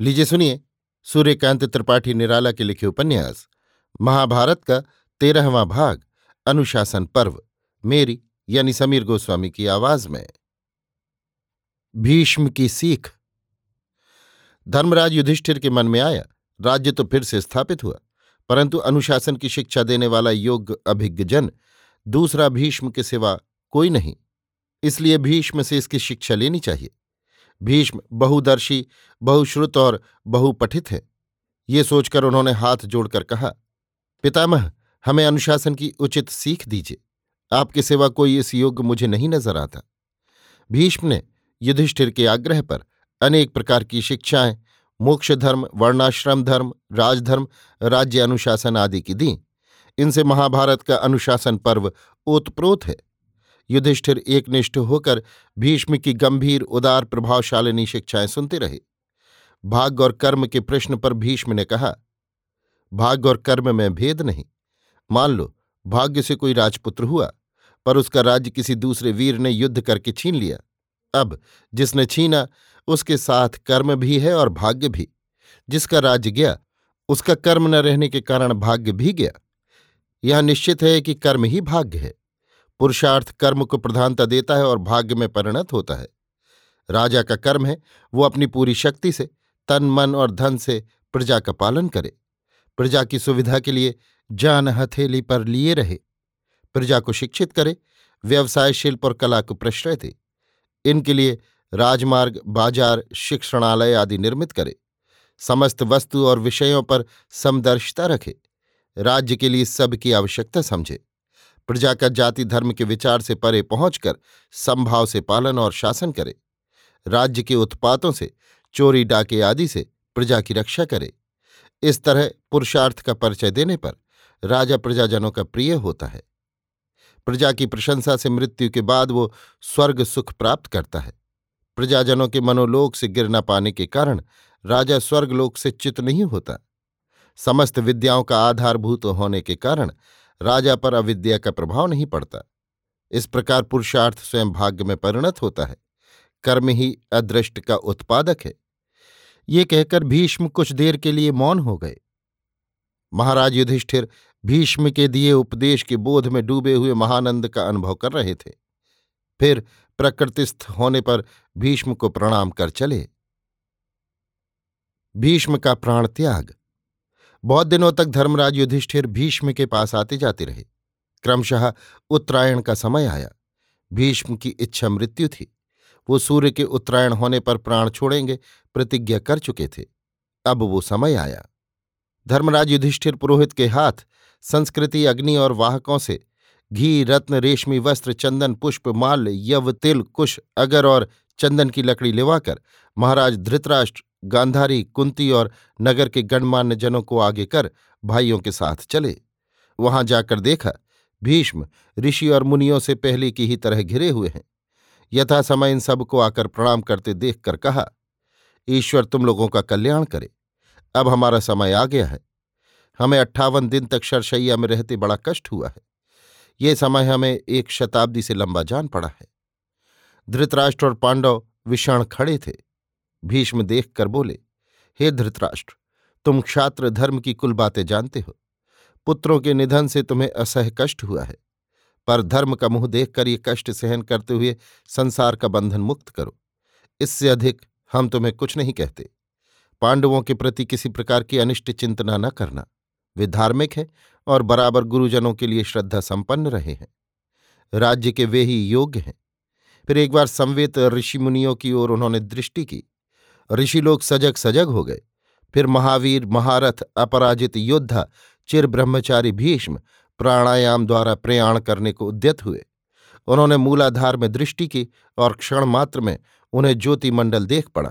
लीजिए सुनिए, सूर्यकांत त्रिपाठी निराला के लिखे उपन्यास, महाभारत का तेरहवां भाग, अनुशासन पर्व, मेरी यानी समीर गोस्वामी की आवाज़ में। भीष्म की सीख। धर्मराज युधिष्ठिर के मन में आया, राज्य तो फिर से स्थापित हुआ, परंतु अनुशासन की शिक्षा देने वाला योग्य अभिज्ञ जन दूसरा भीष्म के सिवा कोई नहीं, इसलिए भीष्म से इसकी शिक्षा लेनी चाहिए। भीष्म बहुदर्शी, बहुश्रुत और बहुपठित है। ये सोचकर उन्होंने हाथ जोड़कर कहा, पितामह, हमें अनुशासन की उचित सीख दीजिए। आपके सिवा कोई इस योग्य मुझे नहीं नज़र आता। भीष्म ने युधिष्ठिर के आग्रह पर अनेक प्रकार की शिक्षाएँ मोक्ष धर्म वर्णाश्रम धर्म, राजधर्म, राज्य अनुशासन आदि की दी। इनसे महाभारत का अनुशासन पर्व ओतप्रोत है। युधिष्ठिर एकनिष्ठ होकर भीष्म की गंभीर, उदार, प्रभावशालिनी शिक्षाएँ सुनते रहे। भाग्य और कर्म के प्रश्न पर भीष्म ने कहा, भाग्य और कर्म में भेद नहीं। मान लो, भाग्य से कोई राजपुत्र हुआ, पर उसका राज्य किसी दूसरे वीर ने युद्ध करके छीन लिया। अब जिसने छीना, उसके साथ कर्म भी है और भाग्य भी। जिसका राज्य गया, उसका कर्म न रहने के कारण भाग्य भी गया। यह निश्चित है कि कर्म ही भाग्य है। पुरुषार्थ कर्म को प्रधानता देता है और भाग्य में परिणत होता है। राजा का कर्म है, वो अपनी पूरी शक्ति से, तन, मन और धन से प्रजा का पालन करे। प्रजा की सुविधा के लिए जान हथेली पर लिए रहे। प्रजा को शिक्षित करे, व्यवसाय, शिल्प और कला को प्रश्रय दे। इनके लिए राजमार्ग, बाज़ार, शिक्षणालय आदि निर्मित करे। समस्त वस्तु और विषयों पर समदर्शिता रखे। राज्य के लिए सबकी आवश्यकता समझे। प्रजा का जाति धर्म के विचार से परे पहुंचकर संभाव से पालन और शासन करे। राज्य के उत्पातों से, चोरी डाके आदि से प्रजा की रक्षा करे। इस तरह पुरुषार्थ का परिचय देने पर राजा प्रजाजनों का प्रिय होता है। प्रजा की प्रशंसा से मृत्यु के बाद वो स्वर्ग सुख प्राप्त करता है। प्रजाजनों के मनोलोक से गिर न पाने के कारण राजा स्वर्गलोक से चित नहीं होता। समस्त विद्याओं का आधारभूत होने के कारण राजा पर अविद्या का प्रभाव नहीं पड़ता। इस प्रकार पुरुषार्थ स्वयं भाग्य में परिणत होता है। कर्म ही अदृष्ट का उत्पादक है। ये कहकर भीष्म कुछ देर के लिए मौन हो गए। महाराज युधिष्ठिर भीष्म के दिए उपदेश के बोध में डूबे हुए महानंद का अनुभव कर रहे थे। फिर प्रकृतिस्थ होने पर भीष्म को प्रणाम कर चले। भीष्म का प्राण त्याग बहुत दिनों तक धर्मराज युधिष्ठिर भीष्म के पास आते जाते रहे। क्रमशः उत्तरायण का समय आया। भीष्म की इच्छा मृत्यु थी। वो सूर्य के उत्तरायण होने पर प्राण छोड़ेंगे, प्रतिज्ञा कर चुके थे। अब वो समय आया। धर्मराज युधिष्ठिर पुरोहित के हाथ, संस्कृति, अग्नि और वाहकों से घी, रत्न, रेशमी वस्त्र, चंदन, पुष्प माल्य यव, तिल, कुश, अगर और चंदन की लकड़ी लिवाकर महाराज धृतराष्ट्र गांधारी, कुंती और नगर के गणमान्य जनों को आगे कर भाइयों के साथ चले। वहाँ जाकर देखा, भीष्म, ऋषि और मुनियों से पहले की ही तरह घिरे हुए हैं। यथा समय इन सबको आकर प्रणाम करते देखकर कहा, ईश्वर तुम लोगों का कल्याण करे। अब हमारा समय आ गया है। हमें अट्ठावन दिन तक शरशैया में रहते बड़ा कष्ट हुआ है। ये समय हमें एक शताब्दी से लंबा जान पड़ा है। धृतराष्ट्र और पांडव विषाण खड़े थे। भीष्म देख कर बोले, हे धृतराष्ट्र, तुम क्षात्र धर्म की कुल बातें जानते हो। पुत्रों के निधन से तुम्हें असह कष्ट हुआ है। पर धर्म का मुँह देखकर ये कष्ट सहन करते हुए संसार का बंधन मुक्त करो। इससे अधिक हम तुम्हें कुछ नहीं कहते। पांडवों के प्रति किसी प्रकार की अनिष्ट चिंतना न करना। वे धार्मिक हैं और बराबर गुरुजनों के लिए श्रद्धा संपन्न रहे हैं। राज्य के वे ही योग्य हैं। फिर एक बार संवेत ऋषि मुनियों की ओर उन्होंने दृष्टि की। ऋषि लोग सजग सजग हो गए। फिर महावीर, महारथ, अपराजित योद्धा चिर ब्रह्मचारी भीष्म प्राणायाम द्वारा प्रयाण करने को उद्यत हुए। उन्होंने मूलाधार में दृष्टि की और क्षण मात्र में उन्हें ज्योतिमंडल देख पड़ा।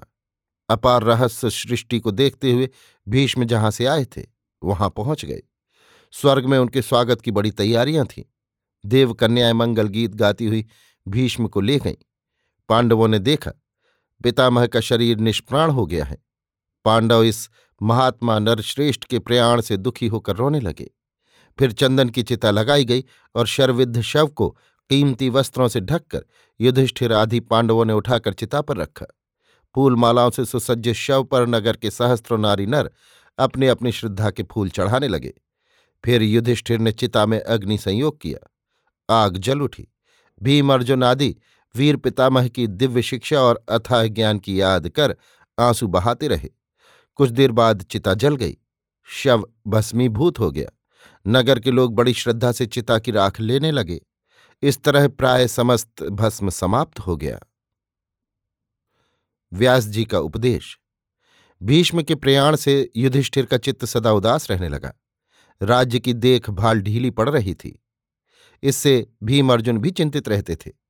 अपार रहस्य सृष्टि को देखते हुए भीष्म जहाँ से आए थे, वहाँ पहुँच गए। स्वर्ग में उनके स्वागत की बड़ी तैयारियाँ थीं। देवकन्याएँ मंगल गीत गाती हुई भीष्म को ले गईं। पांडवों ने देखा पितामह का शरीर निष्प्राण हो गया है। पांडव इस महात्मा नरश्रेष्ठ के प्रयाण से दुखी होकर रोने लगे। फिर चंदन की चिता लगाई गई और शर्विद्ध शव को कीमती वस्त्रों से ढककर युधिष्ठिर आदि पांडवों ने उठाकर चिता पर रखा। फूल मालाओं से सुसज्जित शव पर नगर के सहस्त्रों नारी नर अपने अपनी श्रद्धा के फूल चढ़ाने लगे। फिर युधिष्ठिर ने चिता में अग्नि संयोग किया। आग जल उठी। भीम अर्जुन आदि वीर पितामह की दिव्य शिक्षा और अथाह ज्ञान की याद कर आँसू बहाते रहे। कुछ देर बाद चिता जल गई। शव भस्मीभूत हो गया। नगर के लोग बड़ी श्रद्धा से चिता की राख लेने लगे। इस तरह प्राय समस्त भस्म समाप्त हो गया। व्यास जी का उपदेश। भीष्म के प्रयाण से युधिष्ठिर का चित्त सदा उदास रहने लगा। राज्य की देखभाल ढीली पड़ रही थी। इससे भीम अर्जुन भी चिंतित रहते थे।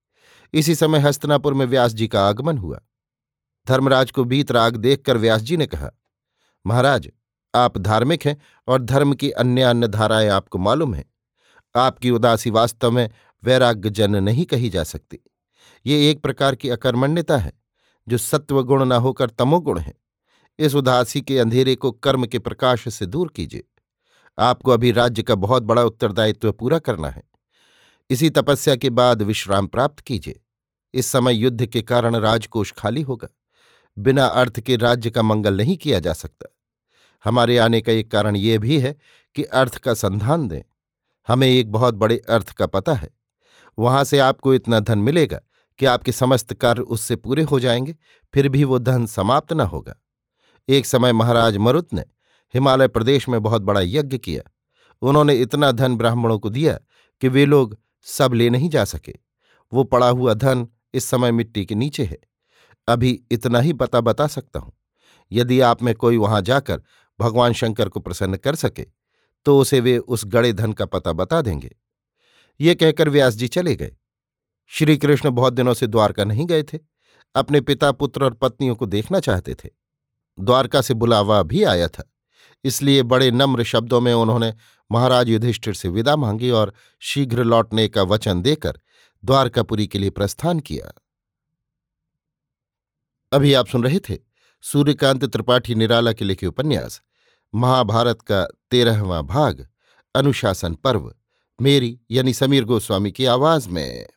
इसी समय हस्तनापुर में व्यास जी का आगमन हुआ। धर्मराज को बीत राग देखकर व्यास जी ने कहा, महाराज, आप धार्मिक हैं और धर्म की अन्य अन्य धाराएँ आपको मालूम हैं। आपकी उदासी वास्तव में वैराग्यजन नहीं कही जा सकती। ये एक प्रकार की अकर्मण्यता है, जो सत्वगुण न होकर तमोगुण है। इस उदासी के अंधेरे को कर्म के प्रकाश से दूर कीजिए। आपको अभी राज्य का बहुत बड़ा उत्तरदायित्व पूरा करना है। इसी तपस्या के बाद विश्राम प्राप्त कीजिए। इस समय युद्ध के कारण राजकोष खाली होगा। बिना अर्थ के राज्य का मंगल नहीं किया जा सकता। हमारे आने का एक कारण यह भी है कि अर्थ का संधान दें। हमें एक बहुत बड़े अर्थ का पता है। वहाँ से आपको इतना धन मिलेगा कि आपके समस्त कार्य उससे पूरे हो जाएँगे, फिर भी वो धन समाप्त न होगा। एक समय महाराज मरुत ने हिमालय प्रदेश में बहुत बड़ा यज्ञ किया। उन्होंने इतना धन ब्राह्मणों को दिया कि वे लोग सब ले नहीं जा सके। वो पड़ा हुआ धन इस समय मिट्टी के नीचे है। अभी इतना ही पता बता सकता हूँ। यदि आप में कोई वहाँ जाकर भगवान शंकर को प्रसन्न कर सके तो उसे वे उस गड़े धन का पता बता देंगे। ये कहकर व्यास जी चले गए। श्री कृष्ण बहुत दिनों से द्वारका नहीं गए थे। अपने पिता, पुत्र और पत्नियों को देखना चाहते थे। द्वारका से बुलावा भी आया था। इसलिए बड़े नम्र शब्दों में उन्होंने महाराज युधिष्ठिर से विदा मांगी और शीघ्र लौटने का वचन देकर द्वारकापुरी के लिए प्रस्थान किया। अभी आप सुन रहे थे सूर्यकांत त्रिपाठी निराला के लिखे उपन्यास, महाभारत का तेरहवां भाग, अनुशासन पर्व, मेरी यानी समीर गोस्वामी की आवाज़ में।